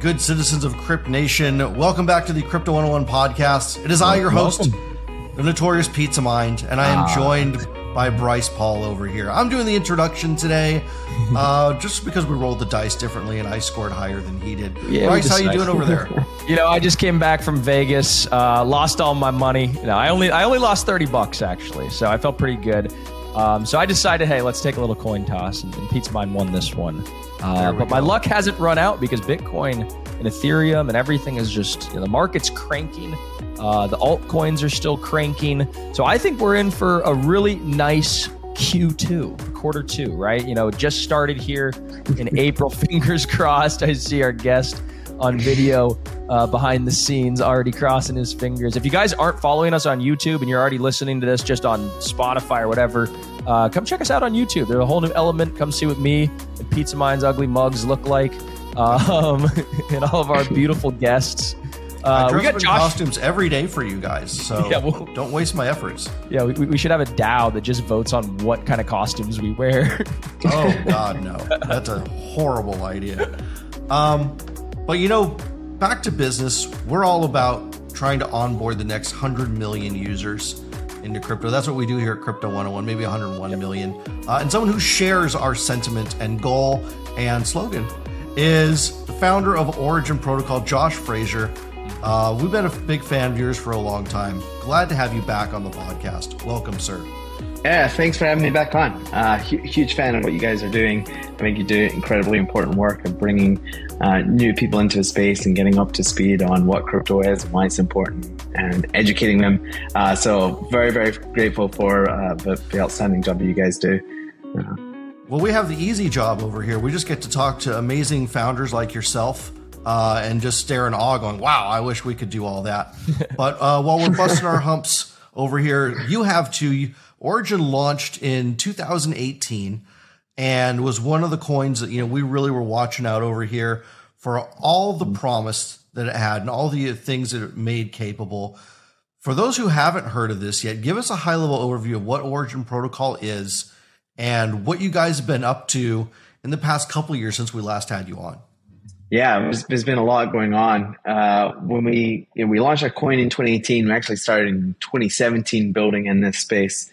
good citizens of Crypt Nation. Welcome back to the Crypto 101 podcast. It is I, your host, the notorious Pizza Mind, and I am Ah. joined by Bryce Paul over here. I'm doing the introduction today uh, just because we rolled the dice differently and I scored higher than he did. Yeah, we Bryce, how you doing over there? You know, I just came back from Vegas, uh, lost all my money. You know, I only I only lost thirty bucks actually, so I felt pretty good. Um, so I decided, hey, let's take a little coin toss, and, and Pizza Mind won this one. Uh, but my luck hasn't run out because Bitcoin and Ethereum and everything is just you know, the market's cranking. Uh, the altcoins are still cranking. So I think we're in for a really nice Q2, quarter two, right? You know, just started here in April. Fingers crossed. I see our guest on video uh, behind the scenes already crossing his fingers. If you guys aren't following us on YouTube and you're already listening to this just on Spotify or whatever, uh, come check us out on YouTube. There's a whole new element. Come see what me and Pizza Mind's ugly mugs look like, um, and all of our beautiful guests. Uh, we got Josh. costumes every day for you guys, so Yeah, well- don't waste my efforts. Yeah, we, we should have a DAO that just votes on what kind of costumes we wear. Oh God, no! That's a horrible idea. Um, but you know, back to business. We're all about trying to onboard the next hundred million users into crypto. That's what we do here at Crypto 101. Maybe 101 million. Uh, and someone who shares our sentiment and goal and slogan is the founder of Origin Protocol, Josh Fraser. Uh, we've been a big fan of yours for a long time. Glad to have you back on the podcast. Welcome, sir. Yeah, thanks for having me back on. Uh, hu- huge fan of what you guys are doing. I think you do incredibly important work of bringing uh, new people into a space and getting up to speed on what crypto is and why it's important and educating them. Uh, so very, very grateful for uh, the, the outstanding job that you guys do. Uh, Well, we have the easy job over here. We just get to talk to amazing founders like yourself uh, and just stare in awe, going, wow, I wish we could do all that. but uh, while we're busting our humps over here, you have to. Origin launched in 2018 and was one of the coins that, you know, we really were watching out over here for all the promise that it had and all the things that it made capable. For those who haven't heard of this yet, give us a high level overview of what Origin Protocol is and what you guys have been up to in the past couple years since we last had you on. Yeah, there's, there's been a lot going on. Uh, when we you know, we launched our coin in 2018, we actually started in 2017 building in this space.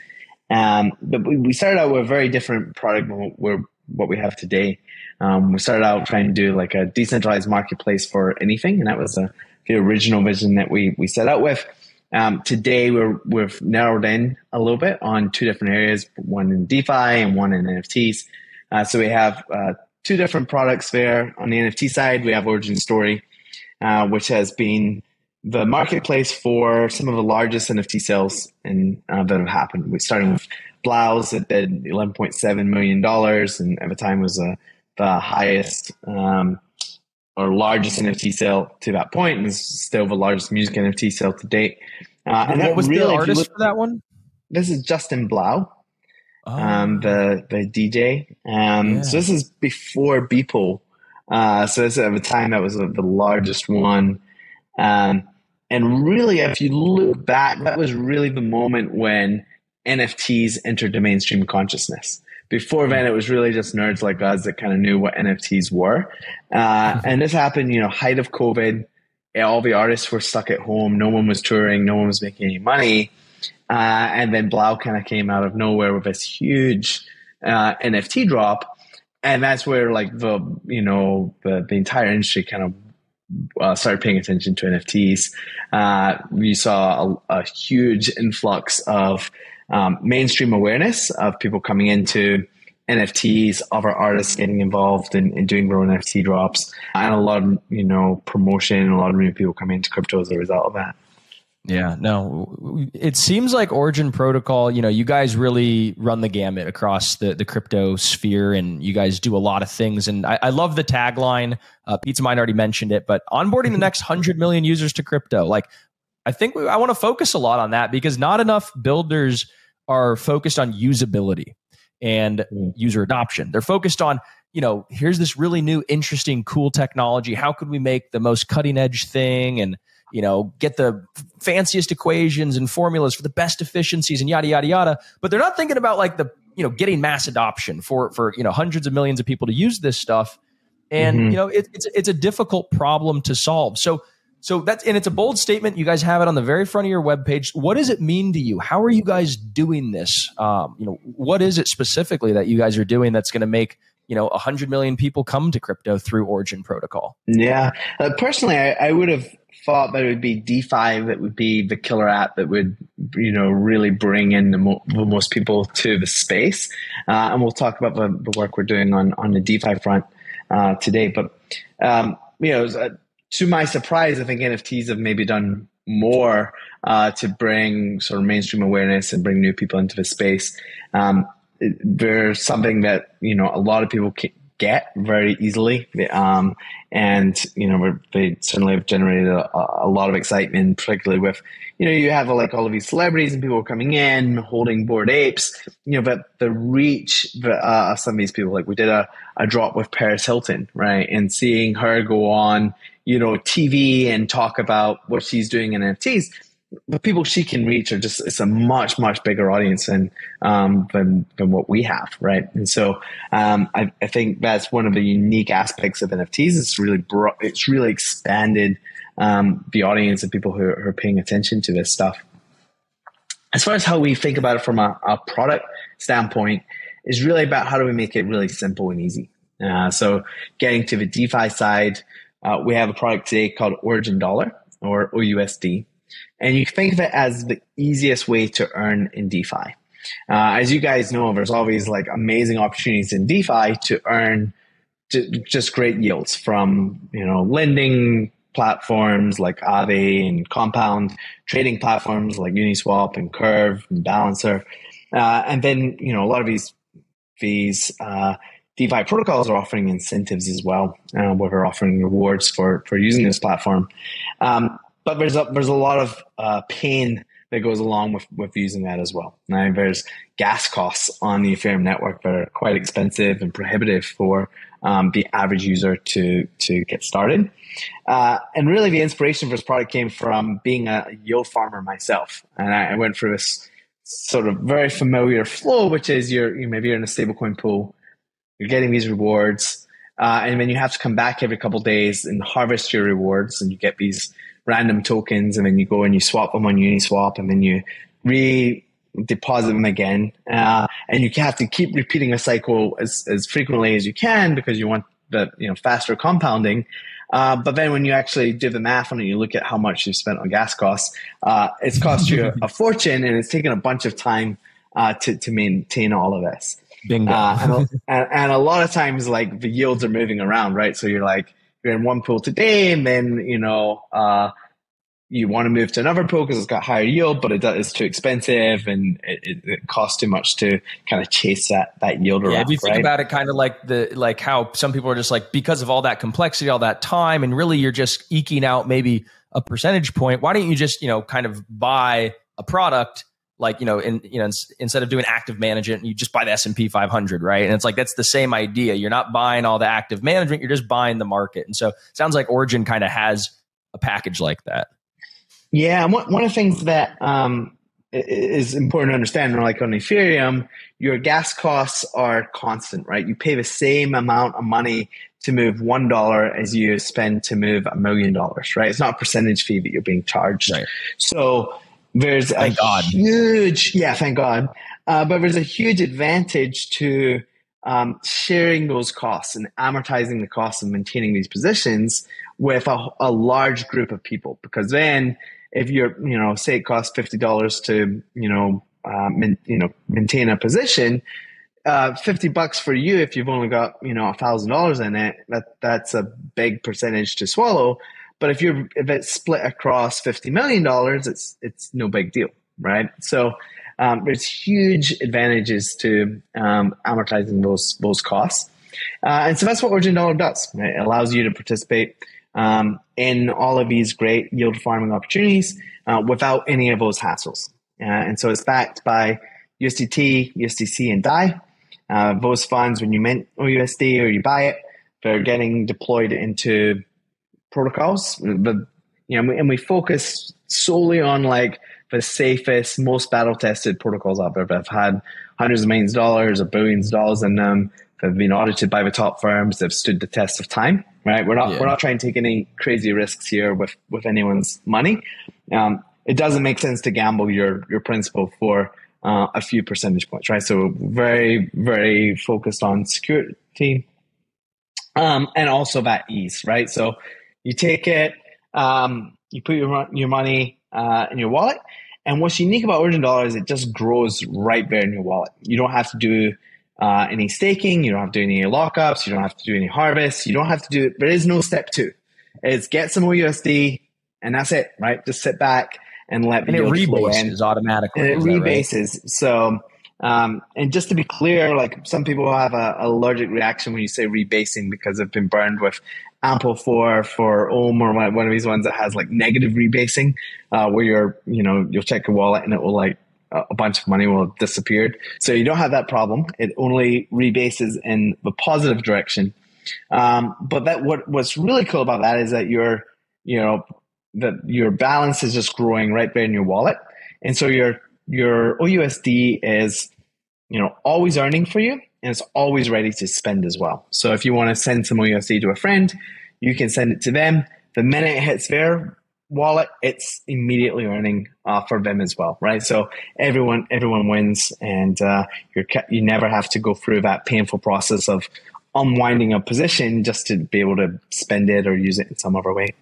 Um, but we, started out with a very different product than what, what we have today. Um, we started out trying to do like a decentralized marketplace for anything, and that was a, the original vision that we we set out with. Um, today, we're, we've narrowed in a little bit on two different areas, one in DeFi and one in NFTs. Uh, so we have uh, two different products there. On the NFT side, we have Origin Story, uh, which has been the marketplace for some of the largest NFT sales in, uh, that have happened. We're starting with Blau's at, did $11.7 million and at the time was uh, the highest um, or largest NFT sale to that point and is still the largest music NFT sale to date. Uh, and that what was really, the artist look- for that one? This is Justin Blau Oh, um, the the DJ. Um, Yeah. So this is before Beeple. Uh, so this at the time that was the the largest one. Um, and really, if you look back, that was really the moment when NFTs entered the mainstream consciousness. Before then, it was really just nerds like us that kind of knew what NFTs were. Uh, and this happened, you know, height of COVID. All the artists were stuck at home. No one was touring. No one was making any money. Uh, and then Blau kind of came out of nowhere with this huge uh, NFT drop, and that's where like the you know the the entire industry kind of uh, started paying attention to NFTs. Uh, we saw a, a huge influx of um, mainstream awareness of people coming into NFTs, other artists getting involved in, in doing their own NFT drops, and a lot of you know promotion, a lot of new people coming into crypto as a result of that. Yeah, no. It seems like Origin Protocol, you know, you guys really run the gamut across the, the crypto sphere and you guys do a lot of things. And I, I love the tagline. Uh, Pizza Mind already mentioned it, but onboarding the next 100 million users to crypto. Like, I think we, I want to focus a lot on that because not enough builders are focused on usability and Mm. user adoption. They're focused on, you know, here's this really new, interesting, cool technology. How could we make the most cutting edge thing and, you know, get the fanciest equations and formulas for the best efficiencies and yada yada yada. But they're not thinking about like the, you know, getting mass adoption for for, you know, hundreds of millions of people to use this stuff. and mm-hmm. you know it, it's it's a difficult problem to solve. So so that's and it's a bold statement. You guys have it on the very front of your webpage. What does it mean to you? How are you guys doing this? Um, you know, what is it specifically that you guys are doing that's going to make you know 100 million people come to crypto through origin protocol. Yeah. Uh, personally I, I, would have thought that it would be defi that would be the killer app that would you know really bring in the, mo- the most people to the space. Uh, and we'll talk about the, the, work we're doing on on the defi front uh, today. But um, you know uh, to my surprise i think nfts have maybe done more uh, to bring sort of mainstream awareness and bring new people into the space. Um, they're something that you know a lot of people get very easily, um, and you know they certainly have generated a, a, lot of excitement, particularly with you know you have like all of these celebrities and people coming in holding Bored Apes, you know, but the reach uh, of some of these people, like we did a, a drop with Paris Hilton, right, and seeing her go on you know TV and talk about what she's doing in NFTs the people she can reach are just it's a much much bigger audience than um, than than what we have, right? And so um, I, I, think that's one of the unique aspects of NFTs. It's really brought, it's really expanded um, the audience of people who are, who are, paying attention to this stuff. As far as how we think about it from a, a product standpoint, is really about how do we make it really simple and easy. Uh, so getting to the DeFi side, uh, we have a product today called Origin Dollar or OUSD. And you think of it as the easiest way to earn in DeFi. Uh, as you guys know, there's always like amazing opportunities in DeFi to earn just great yields from, you know, lending platforms like Aave and Compound, trading platforms like Uniswap and Curve and Balancer. Uh, and then, you know, a lot of these, these, uh, DeFi protocols are offering incentives as well, uh, where they're offering rewards for, for using this platform. Um, but there's a there's a lot of uh, pain that goes along with with using that as well. Now, there's gas costs on the Ethereum network that are quite expensive and prohibitive for um, the average user to to get started. Uh, and really, the inspiration for this product came from being a yield farmer myself, and I, I went through this sort of very familiar flow, which is you're you maybe you're in a stablecoin pool, you're getting these rewards, uh, and then you have to come back every couple days and harvest your rewards, and you get these random tokens and then you go and you swap them on Uniswap and then you re deposit them again. Uh, and you have to keep repeating a cycle as, as frequently as you can because you want the you know faster compounding. Uh, but then when you actually do the math on it, you look at how much you've spent on gas costs, uh, it's cost you a, fortune and it's taken a bunch of time uh, to, to maintain all of this. Bingo. Uh, and, and, and, a lot of times, like the yields are moving around, right? So you're like, you're in one pool today, and then you know uh, you want to move to another pool because it's got higher yield, but it it's too expensive and it, it, it, costs too much to kind of chase that that yield around. Yeah, if you think right? about it, kind of like the like how some people are just like because of all that complexity, all that time, and really you're just eking out maybe a percentage point. Why don't you just you know kind of buy a product? Like you know in you know instead of doing active management you just buy the S&P 500 right? And it's like that's the same idea. You're not buying all the active management you're just buying the market. And so sounds like origin kind of has a package like that. Yeah one, one of the things that um, is important to understand like on ethereum your gas costs are constant right? You pay the same amount of money to move one dollar as you spend to move a million dollars right? It's not a percentage fee that you're being charged. Right. so there's thank a God. huge, yeah, thank God. Uh, but there's a huge advantage to um, sharing those costs and amortizing the costs of maintaining these positions with a, a, large group of people. Because then, if you're, you know, say it costs fifty dollars to, you know, uh, you know, maintain a position, uh, 50 bucks for you if you've only got you know a thousand dollars in it that that's a big percentage to swallow but if you're if it's split across fifty million dollars, it's it's no big deal, right? So um, there's huge advantages to um, amortizing those those costs, uh, and so that's what Origin Dollar does. Right? It allows you to participate um, in all of these great yield farming opportunities uh, without any of those hassles. Uh, and so it's backed by USDT, USDC, and DAI. Uh, those funds, when you mint OUSD or you buy it, they're getting deployed into protocols, but you know, and we focus solely on like the safest, most battle tested protocols out there that have had hundreds of millions of dollars or billions of dollars in them They've been audited by the top firms. They've stood the test of time. Right? We're not yeah. we're not trying to take any crazy risks here with with anyone's money. Um, it doesn't make sense to gamble your your principal for uh, a few percentage points, right? So very very focused on security, um, and also that ease, right? So you take it, um, you put your your money uh, in your wallet, and what's unique about Origin Dollar is it just grows right there in your wallet. You don't have to do uh, any staking. You don't have to do any lockups. You don't have to do any harvests. You don't have to do. There is no step two. It's get some USD, and that's it. Right? Just sit back and let and it rebases automatically. And it rebases. Right? So. Um, and just to be clear, like some people have a, allergic reaction when you say rebasing because they've been burned with Ampleforth for Ohm or one of these ones that has like negative rebasing, uh, where you're, you know, you'll check your wallet and it will like a bunch of money will have disappeared. So you don't have that problem. It only rebases in the positive direction. Um, but that what what's really cool about that is that your you know that your balance is just growing right there in your wallet, and so your your OUSD is you know always earning for you, and it's always ready to spend as well. So if you want to send some OUSD to a friend, you can send it to them. The minute it hits their wallet, it's immediately earning uh, for them as well, right? So everyone everyone wins, and uh, you you never have to go through that painful process of unwinding a position just to be able to spend it or use it in some other way.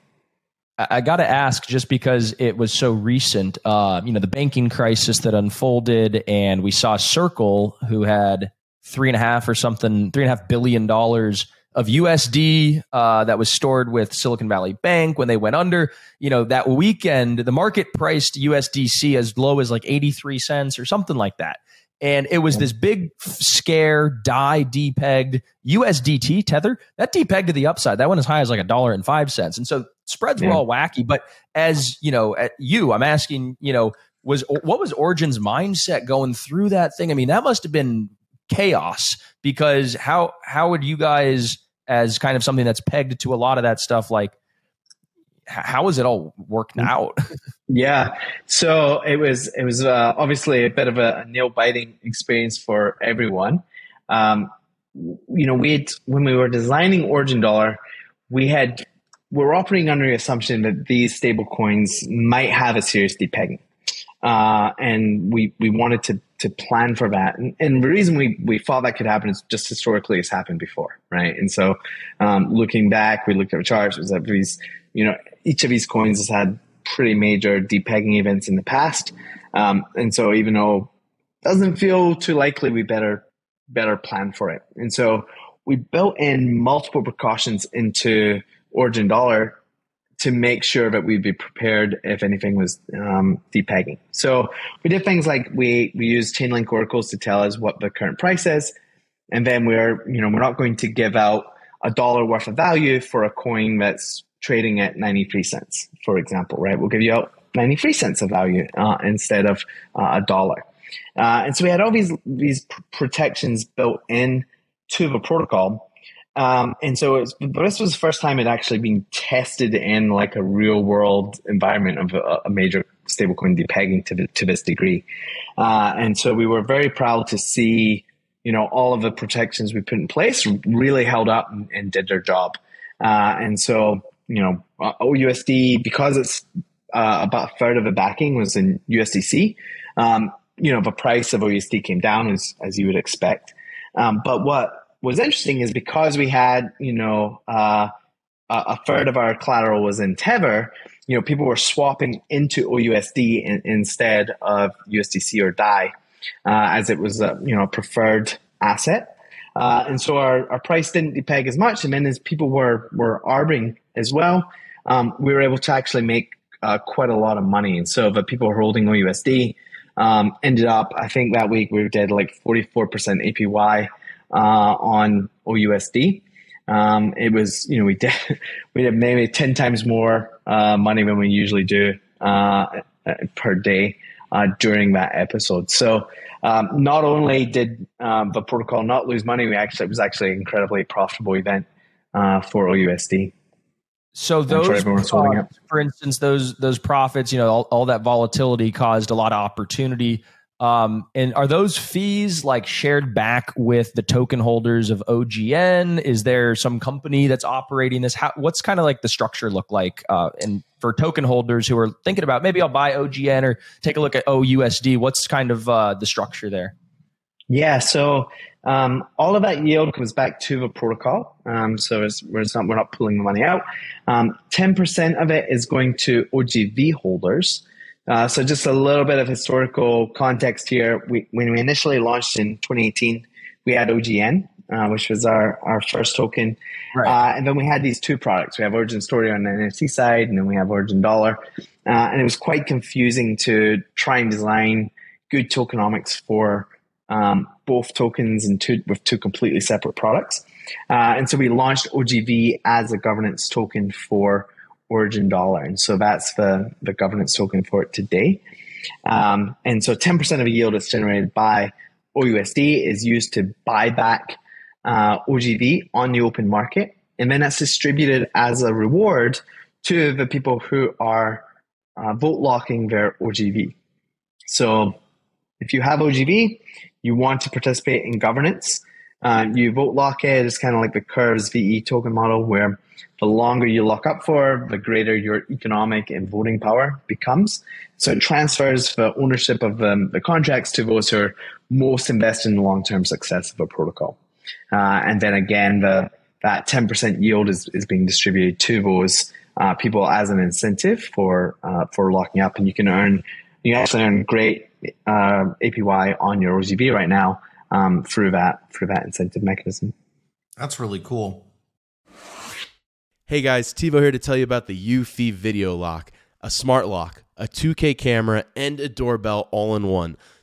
I got to ask, just because it was so recent, uh, you know, the banking crisis that unfolded, and we saw Circle, who had three and a half or something, three and a half billion dollars of USD uh, that was stored with Silicon Valley Bank when they went under. You know, that weekend, the market priced USDC as low as like 83 cents or something like that. And it was this big scare, die, depegged USDT tether that depegged to the upside. That went as high as like a dollar and five cents. And so spreads yeah. were all wacky. But as you know, at you, I'm asking, you know, was what was Origin's mindset going through that thing? I mean, that must have been chaos because how how would you guys as kind of something that's pegged to a lot of that stuff like how is it all working mm. out? Yeah. So it was it was uh, obviously a bit of a, nail biting experience for everyone. Um, you know we had, when we were designing origin dollar we had we we're operating under the assumption that these stable coins might have a serious depegging uh, and we we wanted to to plan for that. And, and, the reason we we thought that could happen is just historically it's happened before, right? And so, um, looking back, we looked at the charts. Was that these, you know, each of these coins has had pretty major depegging events in the past, um, and so even though it doesn't feel too likely, we better better plan for it. And so we built in multiple precautions into Origin Dollar to make sure that we'd be prepared if anything was um, depegging. So we did things like we we used Chainlink oracles to tell us what the current price is, and then we're you know we're not going to give out a dollar worth of value for a coin that's trading at 93 cents, for example, right? We'll give you out 93 cents of value uh, instead of uh, a dollar. Uh, and so we had all these these protections built in to the protocol um, and so was, this was the first time it actually being tested in like a real world environment of a, a major stablecoin depegging to, to this degree. Uh, and so we were very proud to see, you know, all of the protections we put in place really held up and, and did their job. Uh, and so, you know, uh, OUSD, because it's uh, about a third of the backing was in USDC, um, you know, the price of OUSD came down as, as you would expect. Um, but what was interesting is because we had, you know, uh, a third of our collateral was in Tether, you know, people were swapping into OUSD in, instead of USDC or DAI, uh, as it was a, you know, preferred asset. Uh, and so our, our price didn't depeg as much. And then as people were, were arbing as well, um, we were able to actually make uh, quite a lot of money. And so the people holding OUSD um, ended up, I think that week we did like 44% APY uh, on OUSD. Um, it was, you know, we did we did maybe ten times more uh, money than we usually do uh, per day uh, during that episode. So um, not only did um, the protocol not lose money, we actually it was actually an incredibly profitable event uh, for OUSD. So those, for instance, those those profits, you know, all, all that volatility caused a lot of opportunity Um, and are those fees like shared back with the token holders of OGN? Is there some company that's operating this? How, what's kind of like the structure look like? Uh, and for token holders who are thinking about maybe I'll buy OGN or take a look at OUSD, what's kind of uh, the structure there? Yeah, so um, all of that yield comes back to the protocol. Um, so it's, it's not, we're not pulling the money out. Um, 10% of it is going to OGV holders. Uh, so just a little bit of historical context here. We, when we initially launched in 2018, we had OGN, uh, which was our, our first token. Right. Uh, and then we had these two products. We have Origin Story on the NFT side, and then we have Origin Dollar. Uh, and it was quite confusing to try and design good tokenomics for um, both tokens and two, with two completely separate products. Uh, and so we launched OGV as a governance token for Origin Dollar. And so that's the, the governance token for it today. Um, and so 10% of a yield that's generated by OUSD is used to buy back uh, OGV on the open market. And then that's distributed as a reward to the people who are uh, vote locking their OGV. So if you have OGV, you want to participate in governance, uh, you vote lock it. It's kind of like the Curves VE token model where the longer you lock up for, the greater your economic and voting power becomes. So it transfers the ownership of um, the contracts to those who are most invested in the long-term success of a protocol. Uh, and then again, the that 10% yield is, is being distributed to those uh, people as an incentive for uh, for locking up, and you can earn you can actually earn great uh, APY on your OGV right now um, through that through that incentive mechanism. That's really cool. Hey guys, TiVo here to tell you about the Eufy Video Lock, a smart lock, a 2K camera, and a doorbell all in one.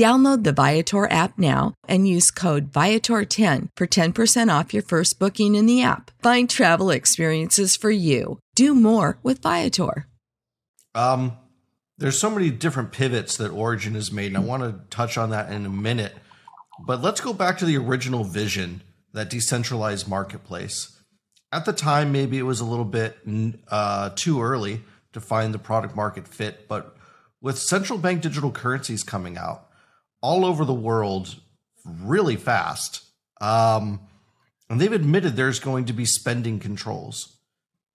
Download the Viator app now and use code Viator10 for 10% off your first booking in the app. Find travel experiences for you. Do more with Viator. Um, there's so many different pivots that Origin has made, and I want to touch on that in a minute. But let's go back to the original vision, that decentralized marketplace. At the time, maybe it was a little bit uh, too early to find the product market fit, but with central bank digital currencies coming out, all over the world really fast. Um, and they've admitted there's going to be spending controls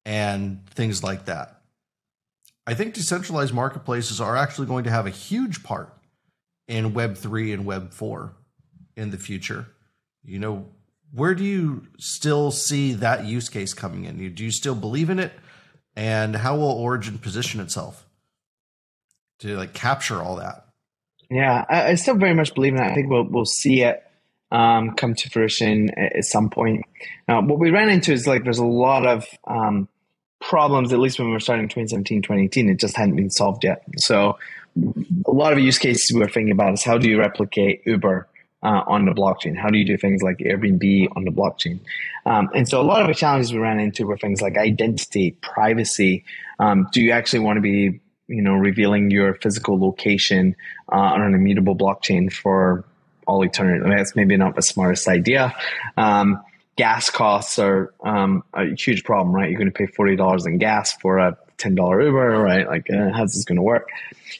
and things like that. I think decentralized marketplaces are actually going to have a huge part in Web3 and Web4 in the future. You know, where do you still see that use case coming in? Do you still believe in it? And how will Origin position itself to like capture all that? Yeah, I, I, still very much believe in that. I think we'll we'll see it um, come to fruition at, at some point. Now, what we ran into is like there's a lot of um, problems, at least when we were starting 2017, 2018, it just hadn't been solved yet. So a lot of use cases we were thinking about is how do you replicate Uber uh, on the blockchain? How do you do things like Airbnb on the blockchain? Um, and so a lot of the challenges we ran into were things like identity, privacy. Um, do you actually want to be you know, revealing your physical location uh, on an immutable blockchain for all eternity. I mean, that's maybe not the smartest idea. Um, gas costs are um, a huge problem, right? You're going to pay forty dollars in gas for a ten dollar Uber, right? Like, uh, how's this going to work?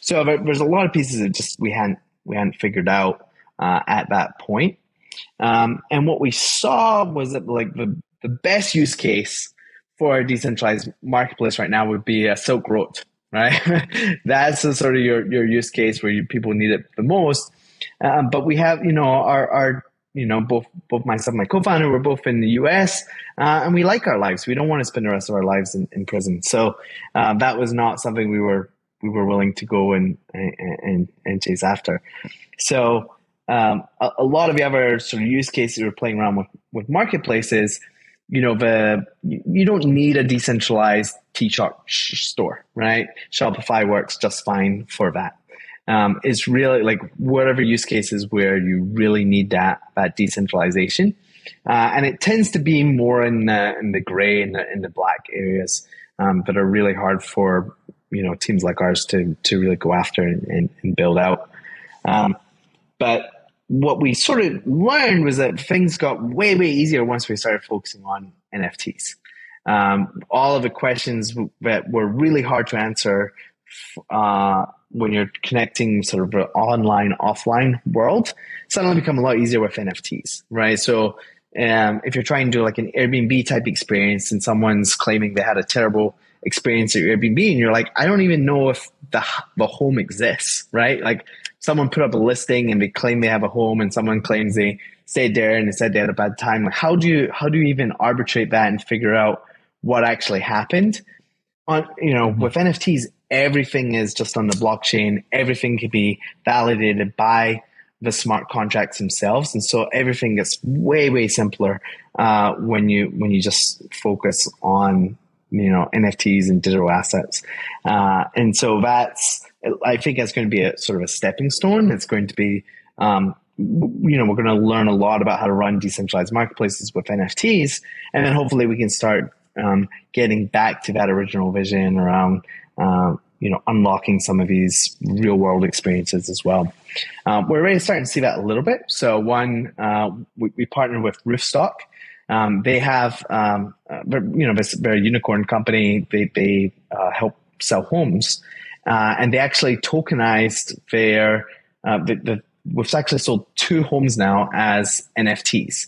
So there's a lot of pieces that just we hadn't we hadn't figured out uh, at that point. Um, and what we saw was that like the the best use case for a decentralized marketplace right now would be a Silk Road right? That's the sort of your, your use case where you, people need it the most. Um, but we have, you know, our, our, you know, both, both myself and my co-founder, we're both in the U.S. Uh, and we like our lives. We don't want to spend the rest of our lives in, in prison. So uh, that was not something we were we were willing to go and and, and chase after. So um, a, a, lot of the other sort of use cases we're playing around with with marketplaces you know the you don't need a decentralized t-shirt store right? Shopify works just fine for that. Um, it's really like whatever use cases where you really need that that decentralization. Uh, and it tends to be more in the in the gray and the, in the black areas um, that are really hard for you know teams like ours to to really go after and, and, and build out. Um, but what we sort of learned was that things got way, way easier once we started focusing on NFTs. Um, all of the questions that were really hard to answer uh, when you're connecting sort of an online, offline world suddenly become a lot easier with NFTs, right? So um, if you're trying to do like an Airbnb type experience and someone's claiming they had a terrible experience at Airbnb and you're like, I don't even know if the, the home exists, right? Like someone put up a listing and they claim they have a home and someone claims they stayed there and they said they had a bad time. Like how do you how do you even arbitrate that and figure out what actually happened? On you know, mm-hmm. with NFTs, everything is just on the blockchain. Everything can be validated by the smart contracts themselves, and so everything gets way way simpler uh, when you when you just focus on you know NFTs and digital assets. Uh, and so that's I think that's going to be a sort of a stepping stone. It's going to be, um, you know, we're going to learn a lot about how to run decentralized marketplaces with NFTs, and then hopefully we can start um, getting back to that original vision around, uh, you know, unlocking some of these real world experiences as well. Um, we're already starting to see that a little bit. So one, uh, we, we partnered with Roofstock. Um, they have, um, uh, you know, they're a unicorn company. They, they uh, help sell homes uh, and they actually tokenized their uh, the, the, we've actually sold two homes now as NFTs.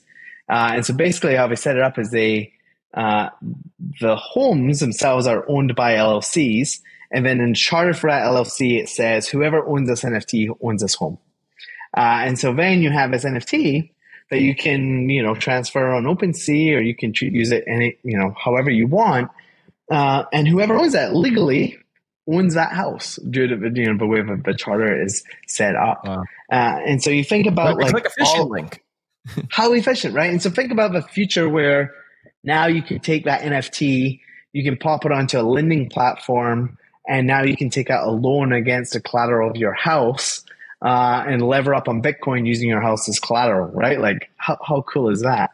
Uh, and so basically, how they set it up is they the homes themselves are owned by LLCs, and then in charter for that LLC, it says whoever owns this NFT owns this home. And so then you have this NFT that you can, you know, transfer on OpenSea or you can use it any, you know, however you want. Uh, and whoever owns that legally owns that house due to you know the way the, the charter is set up. Wow. Uh, and so you think about like, like, like a fishing all, link. how efficient, right? And so think about the future where now you can take that NFT, you can pop it onto a lending platform, and now you can take out a loan against the collateral of your house uh, and lever up on Bitcoin using your house as collateral, right? Like, how, how cool is that?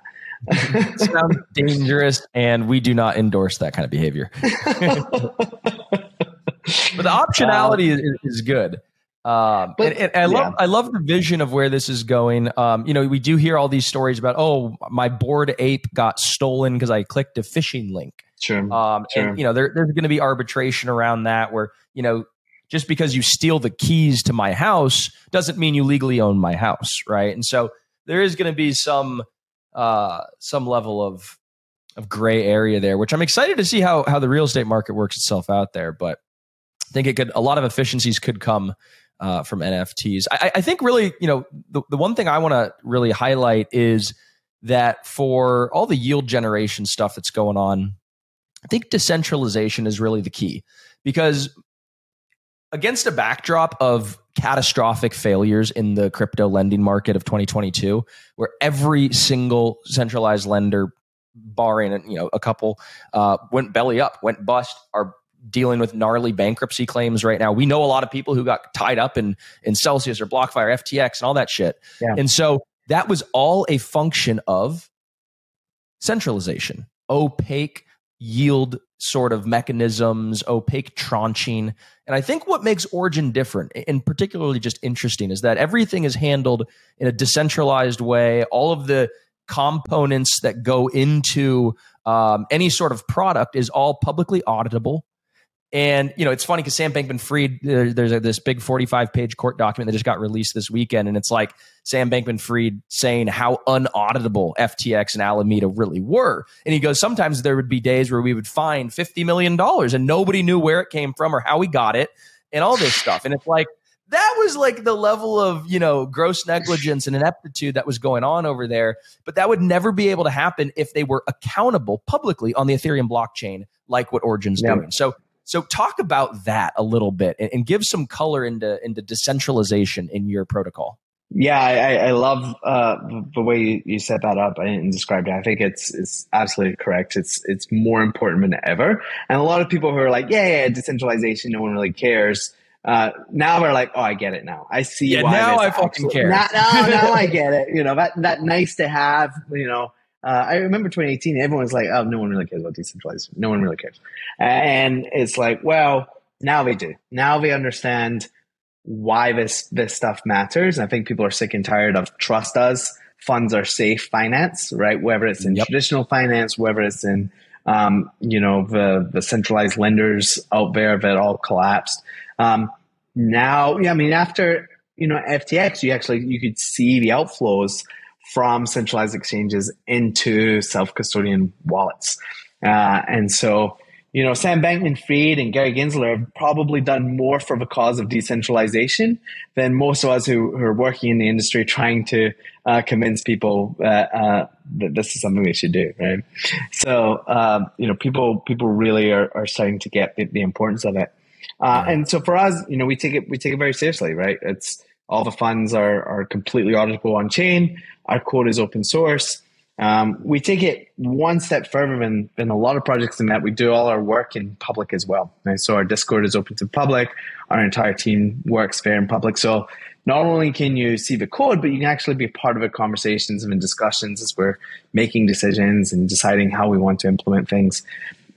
Sounds dangerous, and we do not endorse that kind of behavior. but the optionality um, is, is, good. Um, but, and, and I love yeah. I love the vision of where this is going. Um, you know, we do hear all these stories about oh, my Bored Ape got stolen because I clicked a phishing link. Sure. Um, sure. And you know, there, there's going to be arbitration around that where you know just because you steal the keys to my house doesn't mean you legally own my house, right? And so there is going to be some uh, some level of of gray area there, which I'm excited to see how how the real estate market works itself out there. But I think it could a lot of efficiencies could come uh, from NFTs. I, I think really, you know, the, the one thing I want to really highlight is that for all the yield generation stuff that's going on, I think decentralization is really the key because against a backdrop of catastrophic failures in the crypto lending market of 2022 where every single centralized lender barring you know a couple uh, went belly up went bust are dealing with gnarly bankruptcy claims right now we know a lot of people who got tied up in in celsius or BlockFi ftx and all that shit yeah. and so that was all a function of centralization opaque yield sort of mechanisms, opaque tranching. And I think what makes Origin different and particularly just interesting is that everything is handled in a decentralized way. All of the components that go into um, any sort of product is all publicly auditable. And you know, it's funny because Sam Bankman-Fried, there's a, this big 45 page court document that just got released this weekend, and it's like Sam Bankman-Fried saying how unauditable FTX and Alameda really were. And he goes, sometimes there would be days where we would find 50 million dollars, and nobody knew where it came from or how we got it, and all this stuff. And it's like that was like the level of you know gross negligence and ineptitude that was going on over there. But that would never be able to happen if they were accountable publicly on the Ethereum blockchain, like what Origin's yeah. doing. So so talk about that a little bit and, and give some color into into decentralization in your protocol. Yeah, I, I love uh, the way you, set that up and described it. I think it's it's absolutely correct. It's it's more important than ever. And a lot of people who are like, yeah, yeah, decentralization, no one really cares. Uh, now they're like, oh, I get it now. I see yeah, why. Now I fucking care. Now, now, now I get it. You know that that nice to have. You know, uh, I remember 2018, everyone was like, oh, no one really cares about decentralized. No one really cares. And it's like, well, now they do. Now they understand why this, this stuff matters. I think people are sick and tired of trust us. Funds are safe finance, right? Whether it's in yep. traditional finance, whether it's in, um, you know, the, the centralized lenders out there that all collapsed. Um, now, yeah, I mean, after, you know, FTX, you actually, you could see the outflows from centralized exchanges into self-custodian wallets. Uh, and so, you know, Sam Bankman-Fried and Gary Gensler have probably done more for the cause of decentralization than most of us who, who are working in the industry trying to uh, convince people that, uh, that this is something they should do, right? So, um, you know, people people really are, are starting to get the, the importance of it. Uh, and so for us, you know, we take it we take it very seriously, right? It's all the funds are, are completely auditable on chain. Our code is open source. Um, we take it one step further than, than a lot of projects in that we do all our work in public as well. Right? So our Discord is open to public. Our entire team works there in public. So not only can you see the code, but you can actually be part of the conversations and discussions as we're making decisions and deciding how we want to implement things.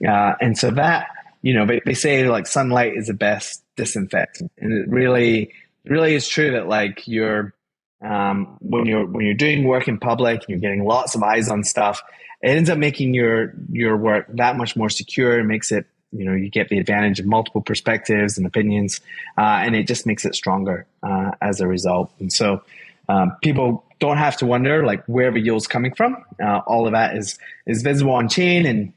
Uh, and so that, you know, they, they say like sunlight is the best disinfectant. And it really, really is true that like you're um, when you're when you're doing work in public and you're getting lots of eyes on stuff, it ends up making your your work that much more secure. It makes it you know you get the advantage of multiple perspectives and opinions, uh, and it just makes it stronger uh, as a result. And so um, people don't have to wonder like where the yield's coming from. Uh, all of that is is visible on chain and.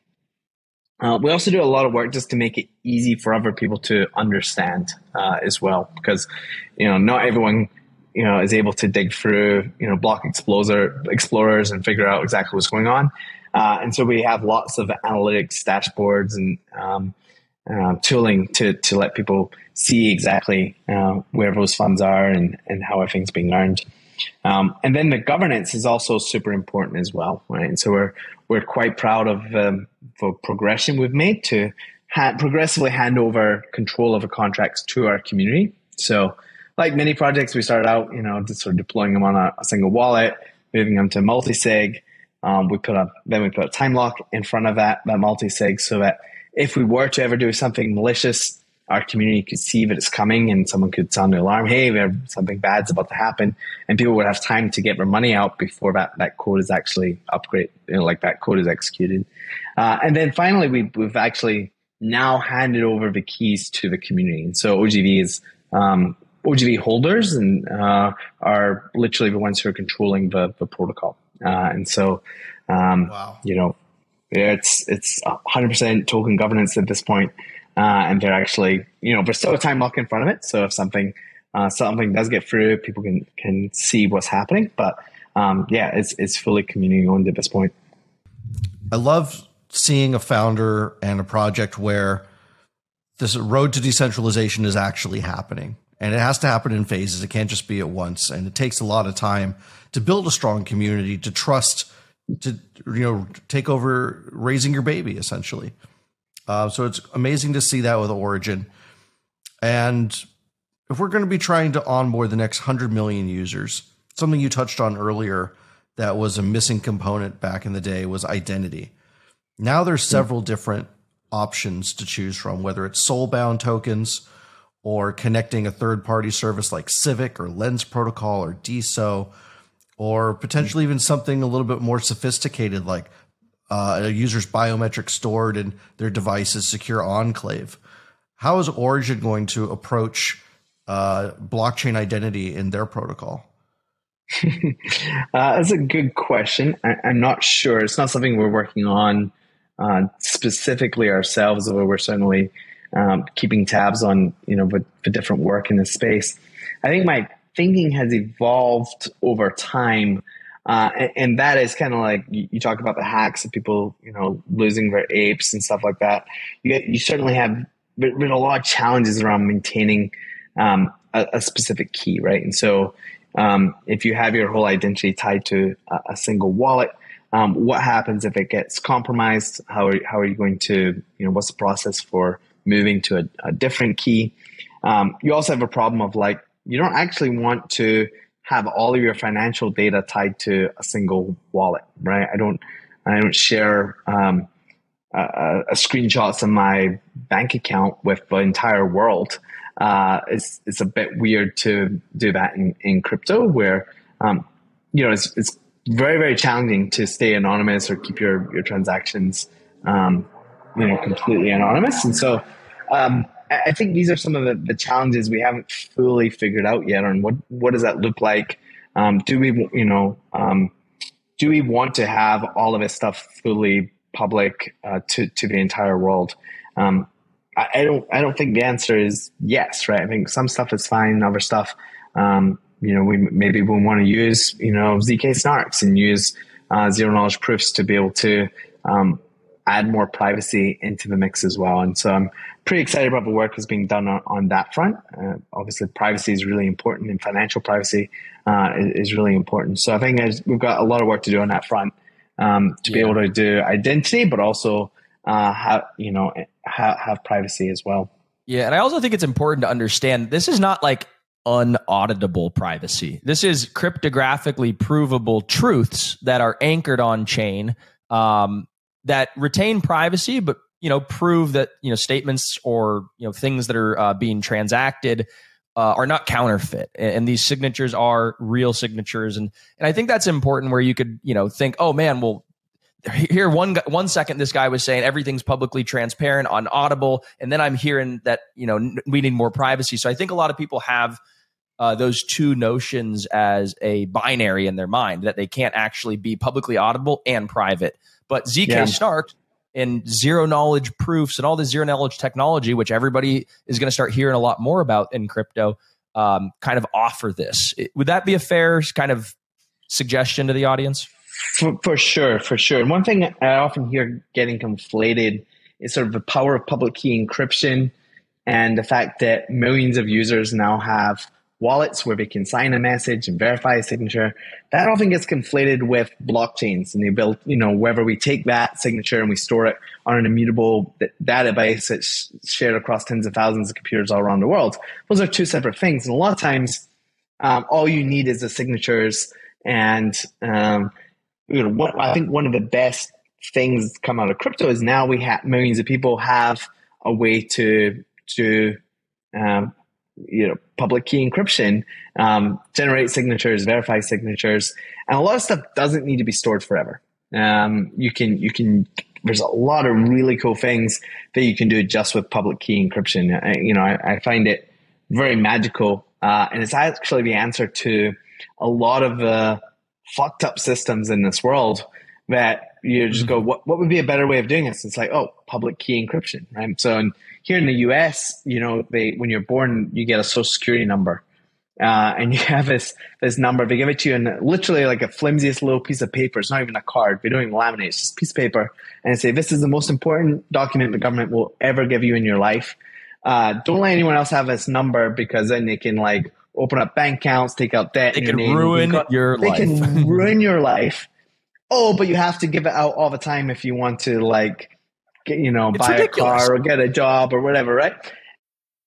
Uh, we also do a lot of work just to make it easy for other people to understand uh, as well, because you know not everyone you know, is able to dig through, you know, block explorer explorers and figure out exactly what's going on. Uh, and so we have lots of analytics dashboards and um, uh, tooling to to let people see exactly uh, where those funds are and and how everything's being earned. Um, and then the governance is also super important as well, right? And so we're we're quite proud of um, the progression we've made to ha- progressively hand over control of the contracts to our community. So, like many projects, we started out, you know, just sort of deploying them on a, a single wallet, moving them to multi-sig. Um, we put a then we put a time lock in front of that that multi-sig so that if we were to ever do something malicious, our community could see that it's coming and someone could sound the alarm, hey, something bad's about to happen. And people would have time to get their money out before that, that code is actually upgrade, you know, like that code is executed. Uh, and then finally, we, we've actually now handed over the keys to the community. And so OGV is, um, OGV holders and uh, are literally the ones who are controlling the, the protocol. Uh, and so, um, wow. you know, it's it's 100% token governance at this point, uh, and they're actually you know there's still a time lock in front of it. So if something uh, something does get through, people can can see what's happening. But um, yeah, it's it's fully community owned at this point. I love seeing a founder and a project where this road to decentralization is actually happening. And it has to happen in phases. It can't just be at once. And it takes a lot of time to build a strong community, to trust to you know take over raising your baby essentially. Uh, so it's amazing to see that with Origin. And if we're going to be trying to onboard the next 100 million users, something you touched on earlier that was a missing component back in the day was identity. Now there's several different options to choose from, whether it's soulbound tokens or connecting a third party service like Civic or Lens Protocol or DeSo or potentially even something a little bit more sophisticated like uh, a user's biometric stored in their device's secure enclave. How is Origin going to approach uh, blockchain identity in their protocol? uh, that's a good question. I, am not sure. It's not something we're working on uh, specifically ourselves, although we're certainly um, keeping tabs on you know the, the different work in this space. I think my thinking has evolved over time. Uh, and, and, that is kind of like you, you, talk about the hacks of people, you know, losing their apes and stuff like that. You, you certainly have been a lot of challenges around maintaining um, a, a, specific key, right? And so, um, if you have your whole identity tied to a, a single wallet, um, what happens if it gets compromised? How are, how are you going to, you know, what's the process for moving to a, a different key? Um, you also have a problem of like you don't actually want to have all of your financial data tied to a single wallet, right? I don't, I don't share um, uh, screenshots of my bank account with the entire world. Uh, it's it's a bit weird to do that in, in crypto, where um, you know it's it's very very challenging to stay anonymous or keep your your transactions um, you know completely anonymous, and so. Um, I think these are some of the, the challenges we haven't fully figured out yet on what what does that look like. Um, do we you know um, do we want to have all of this stuff fully public uh, to to the entire world? Um, I, I, don't I don't think the answer is yes, right? I think some stuff is fine, other stuff. Um, you know, we maybe we want to use you know zk snarks and use uh, zero knowledge proofs to be able to um, add more privacy into the mix as well. And so I'm pretty excited about the work that's being done on, on that front. Uh, obviously, privacy is really important, and financial privacy uh, is, is, really important. So I think we've got a lot of work to do on that front um, to yeah. be able to do identity, but also uh, have you know have, have privacy as well. Yeah, and I also think it's important to understand this is not like unauditable privacy. This is cryptographically provable truths that are anchored on chain um, that retain privacy, but you know prove that you know statements or you know things that are uh, being transacted uh, are not counterfeit, and, and, these signatures are real signatures, and and I think that's important. Where you could you know think, oh man, well. Here, one one second, this guy was saying everything's publicly transparent on Audible, and then I'm hearing that you know we need more privacy. So I think a lot of people have uh, those two notions as a binary in their mind that they can't actually be publicly audible and private. But ZK yeah. Snark and zero knowledge proofs and all the zero knowledge technology, which everybody is going to start hearing a lot more about in crypto, um, kind of offer this. Would that be a fair kind of suggestion to the audience? For, for sure, for sure. And one thing I often hear getting conflated is sort of the power of public key encryption and the fact that millions of users now have wallets where they can sign a message and verify a signature. That often gets conflated with blockchains and the ability, you know, whether we take that signature and we store it on an immutable database that's shared across tens of thousands of computers all around the world. Those are two separate things. And a lot of times, um, all you need is the signatures. And, um, you know, what, I think one of the best things come out of crypto is now we have millions of people have a way to, to, um, you know public key encryption, um, generate signatures, verify signatures, and a lot of stuff doesn't need to be stored forever. Um, you can you can there's a lot of really cool things that you can do just with public key encryption. I, you know, I, I, find it very magical, uh, and it's actually the answer to a lot of the fucked up systems in this world that you just go, what, what would be a better way of doing this? It's like, oh, public key encryption, right? So, in, here in the U.S., you know, they when you're born, you get a social security number, uh, and you have this this number. They give it to you in literally like a flimsiest little piece of paper. It's not even a card. They don't even laminate. It's just a piece of paper, and say this is the most important document the government will ever give you in your life. Uh, don't let anyone else have this number because then they can like open up bank accounts, take out debt. They can ruin your they life. They can ruin your life oh, but you have to give it out all the time if you want to like get, you know, it's buy ridiculous. a car or get a job or whatever, right?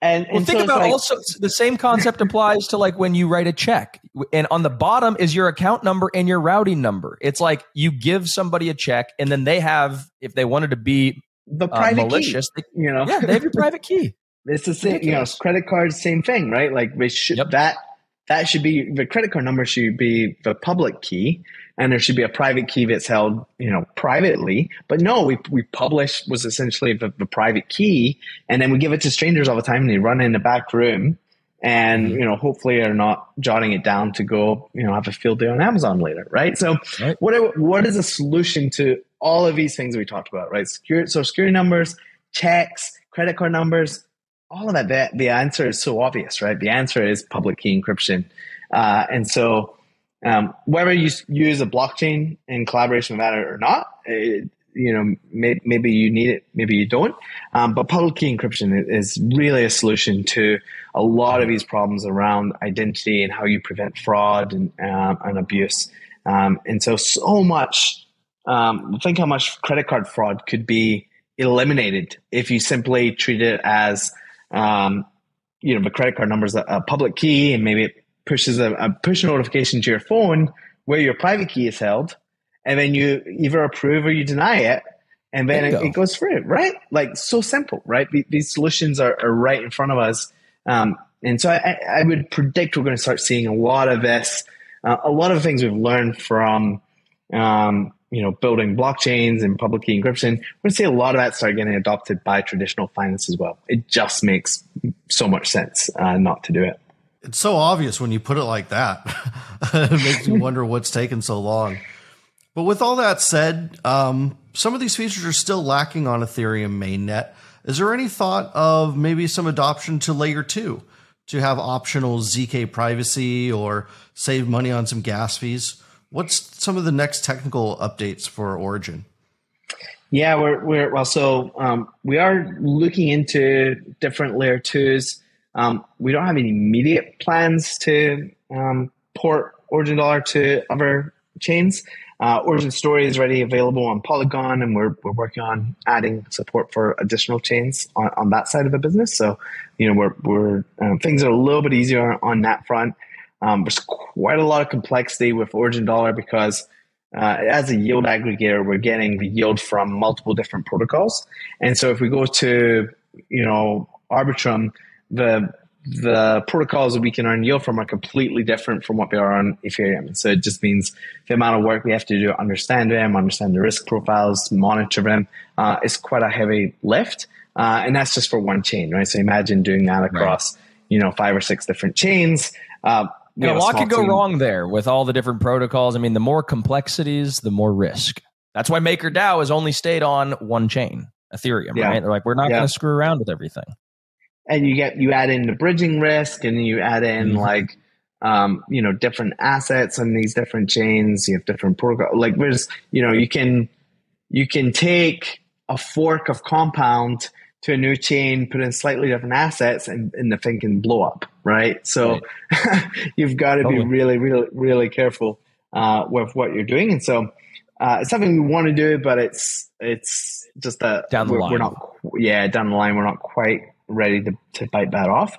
And, and well, think so about like, also the same concept applies to like when you write a check, and on the bottom is your account number and your routing number. It's like you give somebody a check, and then they have, if they wanted to be the uh, private malicious, key, they, you know, yeah, they have your private key. It's the same, you know, credit cards, same thing, right? Like we should yep. that that should be the credit card number should be the public key, and there should be a private key that's held, you know, privately. But no, we, we publish was essentially the, the private key, and then we give it to strangers all the time, and they run in the back room, and mm-hmm. you know, hopefully are not jotting it down to go, you know, have a field day on Amazon later, right? So, right. what what is a solution to all of these things we talked about, right? Secure, so security numbers, checks, credit card numbers, all of that. The, the answer is so obvious, right? The answer is public key encryption, uh, and so um, whether you use a blockchain in collaboration with that or not, it, you know, may, maybe you need it, maybe you don't. Um, but public key encryption is really a solution to a lot of these problems around identity and how you prevent fraud and, um, and abuse. Um, and so, so much. Um, think how much credit card fraud could be eliminated if you simply treat it as, um, you know, the credit card number is a, a public key, and maybe it pushes a, a push notification to your phone where your private key is held, and then you either approve or you deny it, and then it, go. it, goes through, right? Like so simple, right? These solutions are, are right in front of us. Um, and so I, I, would predict we're going to start seeing a lot of this, uh, a lot of things we've learned from, um, you know, building blockchains and public key encryption. We're going to see a lot of that start getting adopted by traditional finance as well. It just makes so much sense uh, not to do it it's so obvious when you put it like that. it makes you wonder what's taken so long. But with all that said, um, some of these features are still lacking on Ethereum mainnet. Is there any thought of maybe some adoption to layer two to have optional ZK privacy or save money on some gas fees? What's some of the next technical updates for Origin? Yeah, we're, we're well, so um, we are looking into different layer twos. Um, we don't have any immediate plans to um, port Origin Dollar to other chains. Uh, Origin Story is already available on Polygon, and we're, we're working on adding support for additional chains on, on that side of the business. So, you know, we're, we're um, things are a little bit easier on, that front. Um, there's quite a lot of complexity with Origin Dollar because uh, as a yield aggregator, we're getting the yield from multiple different protocols. And so if we go to, you know, Arbitrum, the the protocols that we can earn yield from are completely different from what they are on Ethereum. So it just means the amount of work we have to do to understand them, understand the risk profiles, monitor them, uh, is quite a heavy lift. Uh, and that's just for one chain, right? So imagine doing that across, right. you know, five or six different chains. Uh, a lot could go team. wrong there with all the different protocols. I mean, the more complexities, the more risk. That's why MakerDAO has only stayed on one chain, Ethereum, yeah. right? They're like, we're not yeah. going to screw around with everything and you get you add in the bridging risk and you add in mm-hmm. like um, you know different assets on these different chains you have different protocol like there's you know you can you can take a fork of compound to a new chain put in slightly different assets and, and the thing can blow up right so right. you've got to totally. be really really really careful uh, with what you're doing and so uh, it's something we want to do but it's it's just that down the we're, line. we're not yeah down the line we're not quite ready to, to bite that off.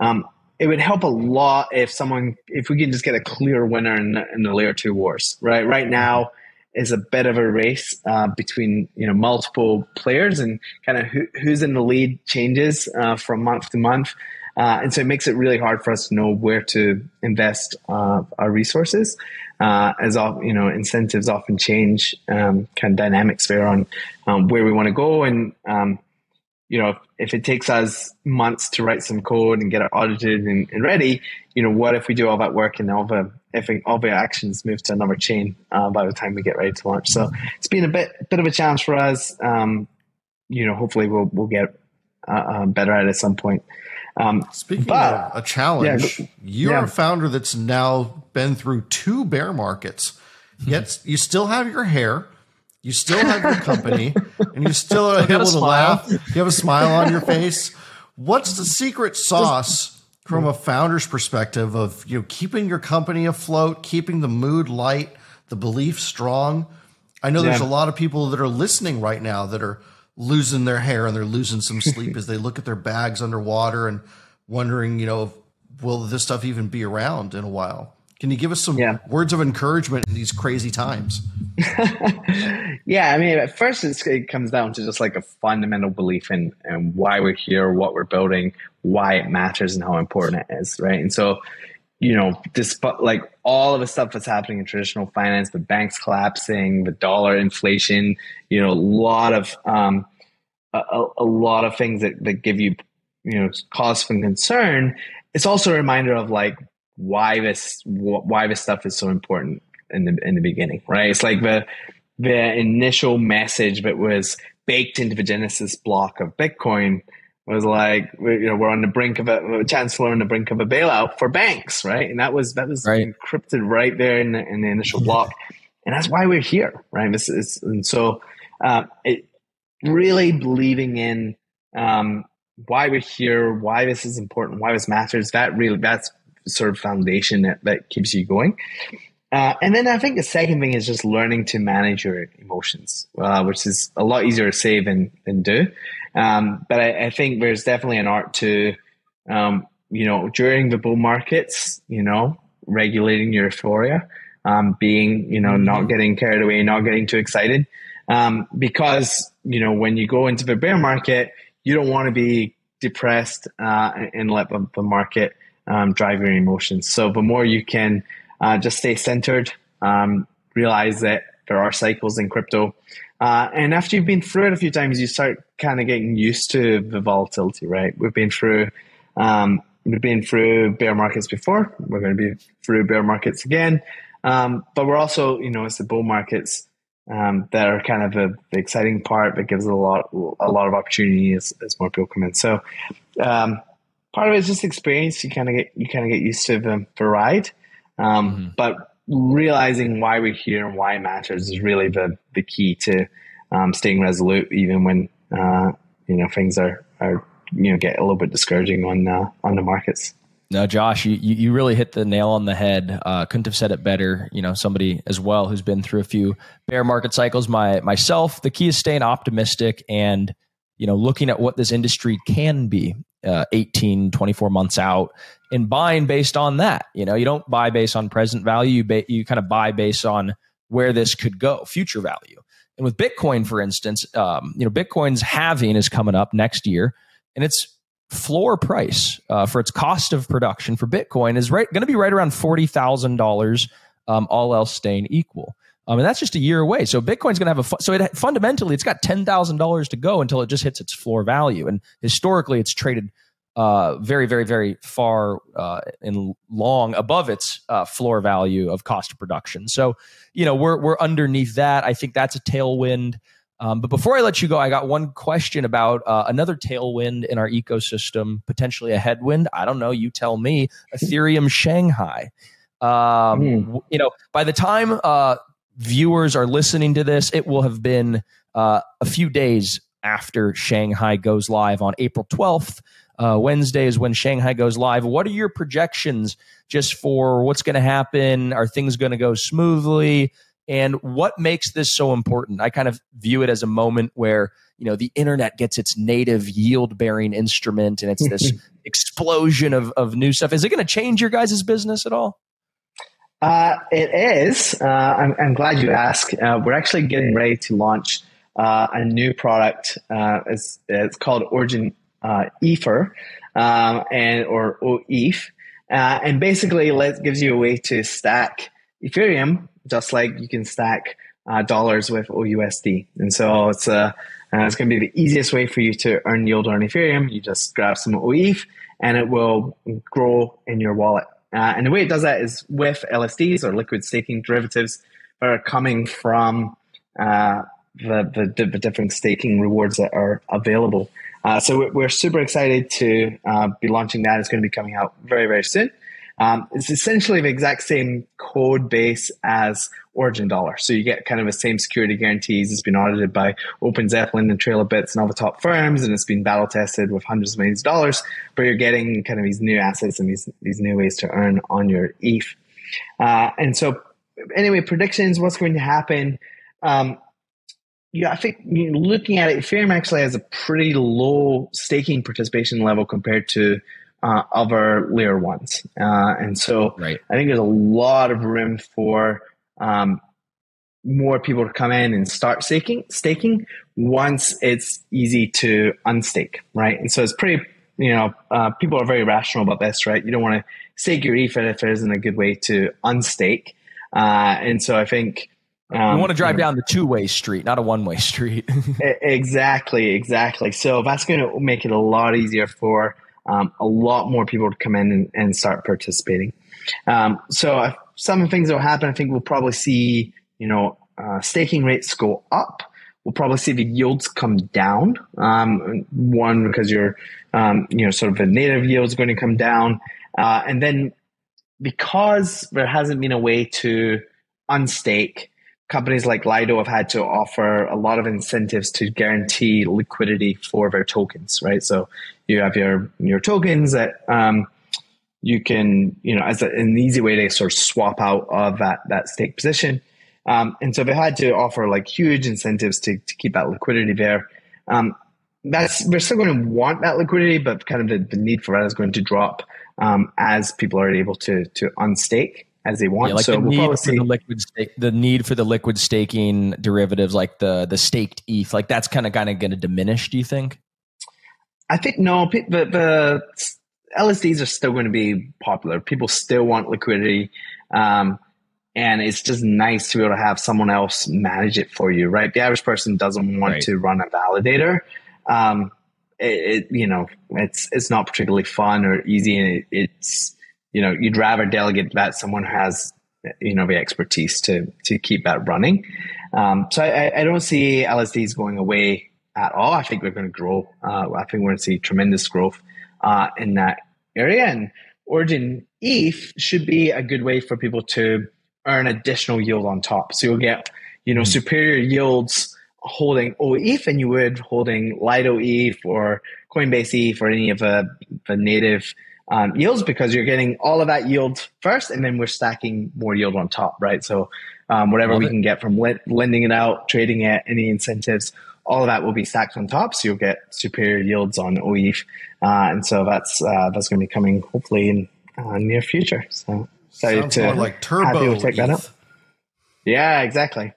Um, it would help a lot if someone, if we can just get a clear winner in the, in the layer two wars, right? Right now is a bit of a race uh, between you know multiple players and kind of who, who's in the lead changes uh, from month to month, uh, and so it makes it really hard for us to know where to invest uh, our resources. Uh, as all you know, incentives often change, um, kind of dynamics there on um, where we want to go, and um, you know, if it takes us months to write some code and get it audited and, and ready, you know, what if we do all that work and all the if all the actions move to another chain uh, by the time we get ready to launch? So it's been a bit bit of a challenge for us. Um, you know, hopefully we'll we'll get uh, uh, better at it at some point. Um, Speaking but, of a challenge, yeah, you're yeah. a founder that's now been through two bear markets. Yet you still have your hair you still have your company and you still are able to laugh. You have a smile on your face. What's the secret sauce from a founder's perspective of you know keeping your company afloat, keeping the mood light, the belief strong? I know yeah. there's a lot of people that are listening right now that are losing their hair and they're losing some sleep as they look at their bags underwater and wondering, you know, will this stuff even be around in a while? Can you give us some yeah. words of encouragement in these crazy times? yeah, I mean, at first it comes down to just like a fundamental belief in, in why we're here, what we're building, why it matters, and how important it is, right? And so, you know, despite like all of the stuff that's happening in traditional finance, the banks collapsing, the dollar inflation, you know, a lot of um, a, a lot of things that, that give you, you know, cause for concern. It's also a reminder of like why this why this stuff is so important in the in the beginning, right? It's like the the initial message that was baked into the Genesis block of Bitcoin was like you know we're on the brink of a, chancellor on the brink of a bailout for banks, right? And that was that was right. encrypted right there in the, in the initial block, and that's why we're here, right? This is and so uh, it really believing in um, why we're here, why this is important, why this matters. That really that's sort of foundation that, that keeps you going. Uh, and then I think the second thing is just learning to manage your emotions, uh, which is a lot easier to say than, than do. Um, but I, I, think there's definitely an art to, um, you know, during the bull markets, you know, regulating your euphoria, um, being, you know, mm-hmm. not getting carried away, not getting too excited. Um, because, you know, when you go into the bear market, you don't want to be depressed uh, and let the, the market um, drive your emotions. So the more you can uh, just stay centered, um, realize that there are cycles in crypto. Uh, and after you've been through it a few times, you start kind of getting used to the volatility, right? We've been through, um, we've been through bear markets before. We're going to be through bear markets again. Um, but we're also, you know, it's the bull markets um, that are kind of the, the, exciting part that gives a lot, a lot of opportunity as, as more people come in. So, um, part of it is just experience. You kind of get you kind of get used to the, the ride, um, mm-hmm. but realizing why we're here and why it matters is really the the key to um, staying resolute, even when uh, you know things are are you know get a little bit discouraging on uh, on the markets. No, Josh, you, you really hit the nail on the head. Uh, couldn't have said it better. You know, somebody as well who's been through a few bear market cycles. My myself, the key is staying optimistic and you know looking at what this industry can be uh, 18 24 months out and buying based on that. You know you don't buy based on present value. You, ba- you kind of buy based on where this could go future value. And with bitcoin for instance um, you know bitcoin's halving is coming up next year and it's floor price uh, for its cost of production for Bitcoin is right going to be right around forty thousand um, dollars, all else staying equal. Um, and that's just a year away. So Bitcoin's going to have a fu- so it fundamentally it's got ten thousand dollars to go until it just hits its floor value. And historically, it's traded uh, very, very, very far uh, and long above its uh, floor value of cost of production. So, you know, we're we're underneath that. I think that's a tailwind. Um, but before I let you go, I got one question about uh, another tailwind in our ecosystem, potentially a headwind. I don't know. You tell me. Ethereum Shanghai. Um, mm. You know, by the time uh, viewers are listening to this, it will have been uh, a few days after Shanghai goes live on April 12th. Uh, Wednesday is when Shanghai goes live. What are your projections just for what's going to happen? Are things going to go smoothly? And what makes this so important? I kind of view it as a moment where you know the internet gets its native yield bearing instrument, and it's this explosion of of new stuff. Is it going to change your guys' business at all? Uh, it is. Uh, I'm, I'm, glad you asked. Uh, we're actually getting ready to launch uh, a new product. Uh, it's, it's, called Origin uh, Ether, um, and or OETH, and basically it gives you a way to stack Ethereum just like you can stack dollars with OUSD. And so it's a it's going to be the easiest way for you to earn yield on Ethereum. You just grab some OETH, and it will grow in your wallet. Uh, and the way it does that is with LSDs or liquid staking derivatives that are coming from uh, the, the, the, different staking rewards that are available. Uh, so we're super excited to uh, be launching that. It's going to be coming out very, very soon. Um, it's essentially the exact same code base as Origin Dollar. So you get kind of the same security guarantees. It's been audited by OpenZeppelin and Trail of Bits and all the top firms, and it's been battle tested with hundreds of millions of dollars. But you're getting kind of these new assets and these these new ways to earn on your ETH. Uh, and so, anyway, predictions. What's going to happen? Um, yeah, I think you know, looking at it, Ethereum actually has a pretty low staking participation level compared to uh, other layer ones. Uh, and so right. I think there's a lot of room for um, more people to come in and start staking, staking once it's easy to unstake, right? And so it's pretty, you know, uh, people are very rational about this, right? You don't want to stake your ETH if there isn't a good way to unstake. Uh, and so I think um, you want to drive down the two way street, not a one way street. exactly, exactly. So that's going to make it a lot easier for um, a lot more people to come in and, and start participating. Um, so uh, some of the things that will happen, I think we'll probably see, you know, uh, staking rates go up. We'll probably see the yields come down. Um, one because your, um, you know, sort of the native yield is going to come down, uh, and then because there hasn't been a way to unstake companies like Lido have had to offer a lot of incentives to guarantee liquidity for their tokens, right? So you have your your tokens that um, you can, you know, as a, an easy way to sort of swap out of that that stake position. Um, and so they had to offer like huge incentives to, to keep that liquidity there. Um, that's we're still going to want that liquidity, but kind of the, the need for that is going to drop um, as people are able to to unstake as they want. Yeah, like so the we'll need for the liquid stake, the need for the liquid staking derivatives, like the the staked ETH, like that's kind of kind of going to diminish. Do you think? I think no. The, the LSDs are still going to be popular. People still want liquidity, um, and it's just nice to be able to have someone else manage it for you. Right? The average person doesn't want right. to run a validator. Um, it, it, you know, it's it's not particularly fun or easy, and it, it's you know, you'd rather delegate that someone has, you know, the expertise to to keep that running. Um, so I, I, don't see LSDs going away at all. I think we're going to grow. Uh, I think we're going to see tremendous growth uh, in that area. And Origin ETH should be a good way for people to earn additional yield on top. So you'll get, you know, mm-hmm. superior yields holding OETH than you would holding Lido ETH or Coinbase ETH or any of the, the native um, yields because you're getting all of that yield first, and then we're stacking more yield on top, right? So um, whatever Love we it. can get from lending it out, trading it, any incentives, all of that will be stacked on top, so you'll get superior yields on OETH, uh, and so that's uh, that's going to be coming hopefully in uh, near future. So excited to like turbo take that up. Yeah, exactly.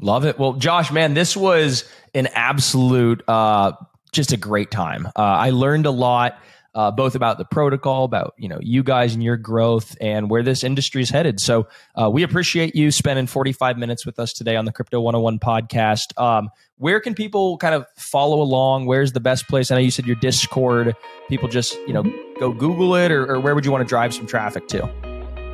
Love it. Well, Josh, man, this was an absolute uh, just a great time. Uh, I learned a lot. Uh, both about the protocol, about you know you guys and your growth, and where this industry is headed. So uh, we appreciate you spending 45 minutes with us today on the Crypto 101 podcast. Um, where can people kind of follow along? Where's the best place? I know you said your Discord. People just you know go Google it, or, or where would you want to drive some traffic to?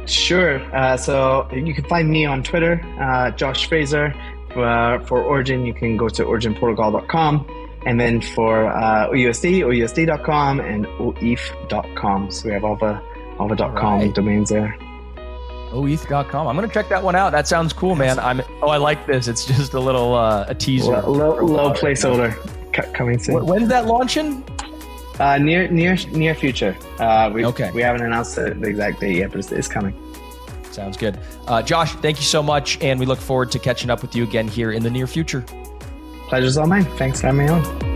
Sure. Uh, so you can find me on Twitter, uh, Josh Fraser. Uh, for Origin, you can go to originprotocol.com. And then for uh, OUSD, OUSD.com and OETH.com. So we have all the all the .com right. domains there. OETH.com. I'm going to check that one out. That sounds cool, man. I'm. Oh, I like this. It's just a little uh, a teaser. Low, low, low placeholder coming soon. When's that launching? Uh, near near near future. Uh, we, okay. We haven't announced the, the exact date yet, but it's, it's coming. Sounds good. Uh, Josh, thank you so much, and we look forward to catching up with you again here in the near future. Pleasure's all mine. Thanks for having me on.